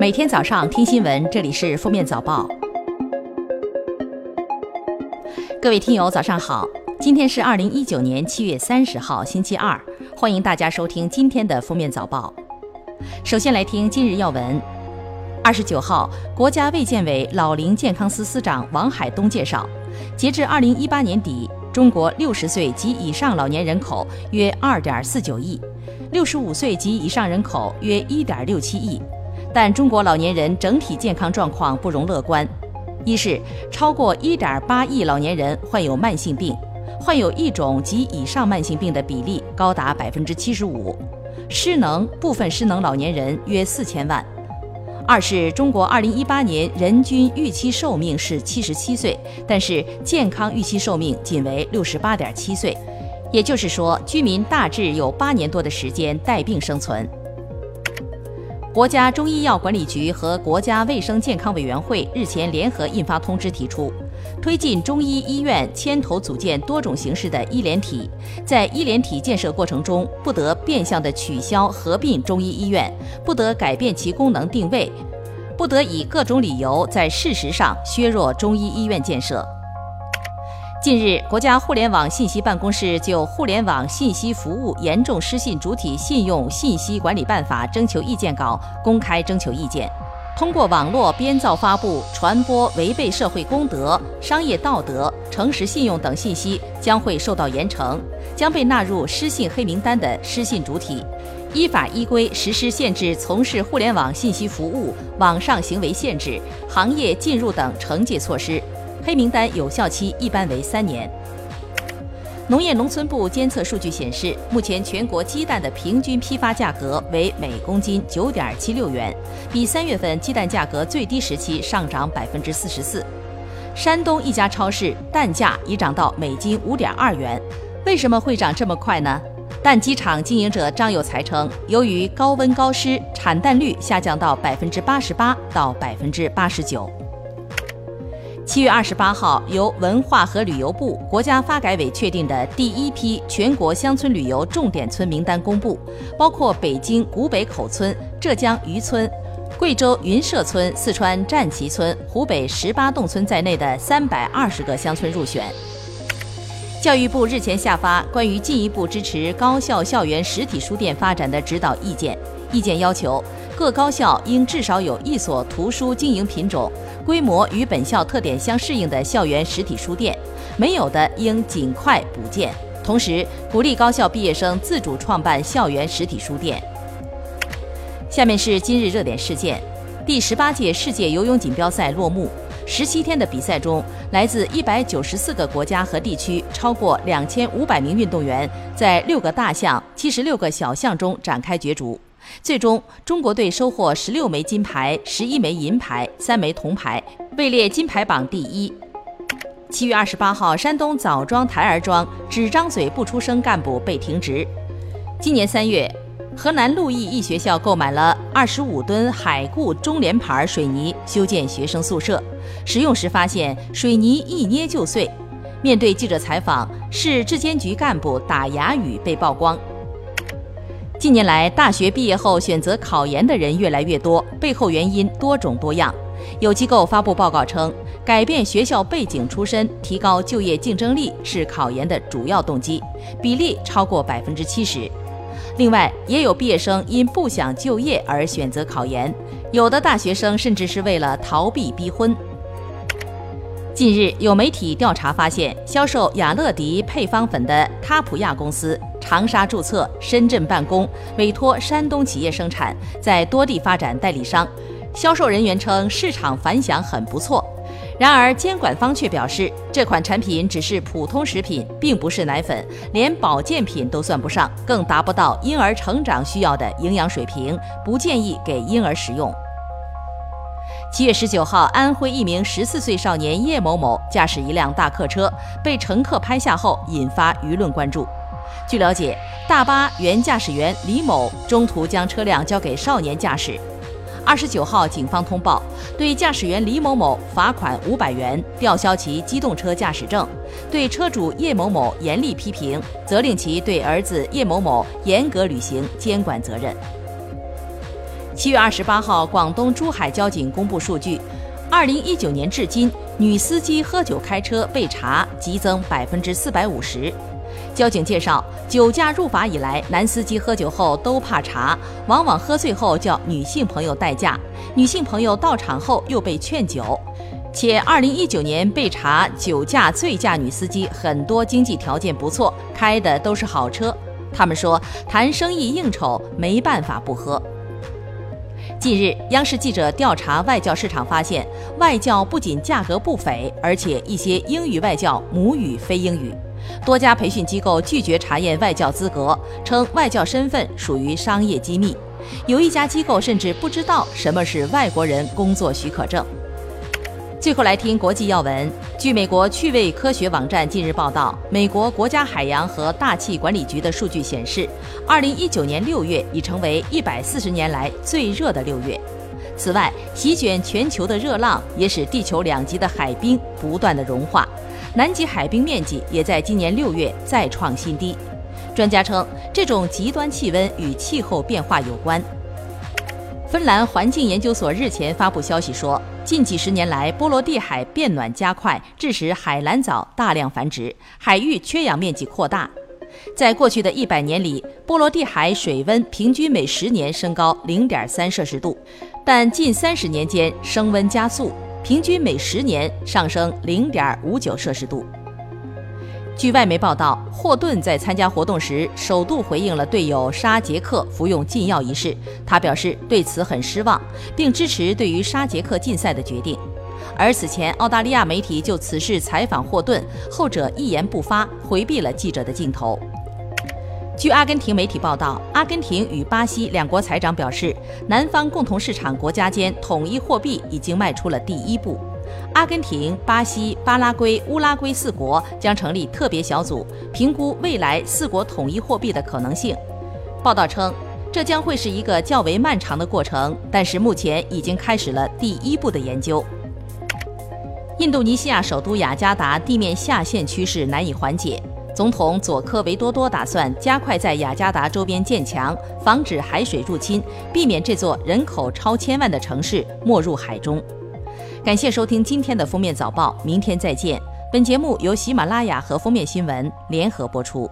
每天早上听新闻，这里是封面早报。各位听友，早上好！今天是二零一九年七月三十号，星期二。欢迎大家收听今天的封面早报。首先来听今日要闻。二十九号，国家卫健委老龄健康司司长王海东介绍，截至二零一八年底，中国六十岁及以上老年人口约二点四九亿，六十五岁及以上人口约一点六七亿。但中国老年人整体健康状况不容乐观。一是超过一点八亿老年人患有慢性病，患有一种及以上慢性病的比例高达百分之七十五，失能部分失能老年人约四千万。二是中国二零一八年人均预期寿命是七十七岁，但是健康预期寿命仅为六十八点七岁，也就是说，居民大致有八年多的时间带病生存。国家中医药管理局和国家卫生健康委员会日前联合印发通知，提出推进中医医院牵头组建多种形式的医联体，在医联体建设过程中，不得变相的取消合并中医医院，不得改变其功能定位，不得以各种理由在事实上削弱中医医院建设。近日，国家互联网信息办公室就《互联网信息服务严重失信主体信用信息管理办法》征求意见稿公开征求意见。通过网络编造、发布、传播违背社会公德、商业道德、诚实信用等信息，将会受到严惩，将被纳入失信黑名单的失信主体，依法依规实施限制从事互联网信息服务、网上行为限制、行业进入等惩戒措施。黑名单有效期一般为三年。农业农村部监测数据显示，目前全国鸡蛋的平均批发价格为每公斤九点七六元，比三月份鸡蛋价格最低时期上涨百分之四十四。山东一家超市蛋价已涨到每斤五点二元，为什么会涨这么快呢？蛋鸡场经营者张有才称，由于高温高湿，产蛋率下降到百分之八十八到百分之八十九。七月二十八号，由文化和旅游部、国家发改委确定的第一批全国乡村旅游重点村名单公布，包括北京古北口村、浙江渔村、贵州云社村、四川战旗村、湖北十八洞村在内的三百二十个乡村入选。教育部日前下发关于进一步支持高校校园实体书店发展的指导意见，意见要求各高校应至少有一所图书经营品种。规模与本校特点相适应的校园实体书店，没有的应尽快补建。同时，鼓励高校毕业生自主创办校园实体书店。下面是今日热点事件：第十八届世界游泳锦标赛落幕，十七天的比赛中，来自一百九十四个国家和地区超过两千五百名运动员，在六个大项、七十六个小项中展开角逐。最终，中国队收获十六枚金牌、十一枚银牌、三枚铜牌，位列金牌榜第一。七月二十八号，山东枣庄台儿庄只张嘴不出声干部被停职。今年三月，河南鹿邑一学校购买了二十五吨海固中联牌水泥修建学生宿舍，使用时发现水泥一捏就碎。面对记者采访，市质监局干部打哑语被曝光。近年来，大学毕业后选择考研的人越来越多，背后原因多种多样。有机构发布报告称，改变学校背景出身、提高就业竞争力是考研的主要动机，比例超过百分之七十。另外，也有毕业生因不想就业而选择考研，有的大学生甚至是为了逃避逼婚。近日，有媒体调查发现，销售雅乐迪配方粉的卡普亚公司。长沙注册，深圳办公，委托山东企业生产，在多地发展代理商。销售人员称市场反响很不错。然而，监管方却表示，这款产品只是普通食品，并不是奶粉，连保健品都算不上，更达不到婴儿成长需要的营养水平，不建议给婴儿食用。七月十九号，安徽一名十四岁少年叶某某驾驶一辆大客车，被乘客拍下后，引发舆论关注。据了解，大巴原驾驶员李某中途将车辆交给少年驾驶。二十九号，警方通报，对驾驶员李某某罚款五百元，吊销其机动车驾驶证，对车主叶某某严厉批评，责令其对儿子叶某某严格履行监管责任。七月二十八号，广东珠海交警公布数据，二零一九年至今，女司机喝酒开车被查激增百分之四百五十。交警介绍，酒驾入法以来，男司机喝酒后都怕查，往往喝醉后叫女性朋友代驾，女性朋友到场后又被劝酒。且2019年被查酒驾醉驾女司机很多经济条件不错，开的都是好车。他们说，谈生意应酬没办法不喝。近日，央视记者调查外教市场发现，外教不仅价格不菲，而且一些英语外教母语非英语。多家培训机构拒绝查验外教资格，称外教身份属于商业机密。有一家机构甚至不知道什么是外国人工作许可证。最后来听国际要闻。据美国趣味科学网站近日报道，美国国家海洋和大气管理局的数据显示，2019年6月已成为140年来最热的六月。此外，席卷全球的热浪也使地球两极的海冰不断的融化。南极海冰面积也在今年六月再创新低。专家称，这种极端气温与气候变化有关。芬兰环境研究所日前发布消息说，近几十年来，波罗的海变暖加快，致使海蓝藻大量繁殖，海域缺氧面积扩大。在过去的一百年里，波罗的海水温平均每十年升高零点三摄氏度，但近三十年间升温加速。平均每十年上升零点五九摄氏度。据外媒报道，霍顿在参加活动时首度回应了队友沙杰克服用禁药一事，他表示对此很失望，并支持对于沙杰克禁赛的决定。而此前，澳大利亚媒体就此事采访霍顿，后者一言不发，回避了记者的镜头。据阿根廷媒体报道，阿根廷与巴西两国财长表示，南方共同市场国家间统一货币已经迈出了第一步。阿根廷、巴西、巴拉圭、乌拉圭四国将成立特别小组，评估未来四国统一货币的可能性。报道称，这将会是一个较为漫长的过程，但是目前已经开始了第一步的研究。印度尼西亚首都雅加达地面下陷趋势难以缓解。总统佐科维多多打算加快在雅加达周边建墙，防止海水入侵，避免这座人口超千万的城市没入海中。感谢收听今天的封面早报，明天再见。本节目由喜马拉雅和封面新闻联合播出。